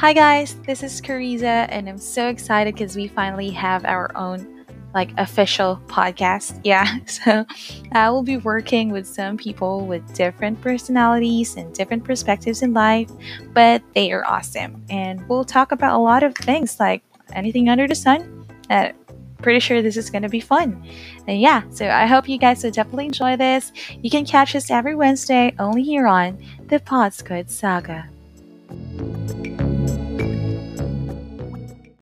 Hi guys, this is Cariza, and I'm so excited because we finally have our own like official podcast. Yeah, so I will be working with some people with different personalities and different perspectives in life, but they are awesome, and we'll talk about a lot of things like anything under the sun. Uh, pretty sure this is going to be fun. And yeah, so I hope you guys will definitely enjoy this. You can catch us every Wednesday only here on the Podsquid Saga.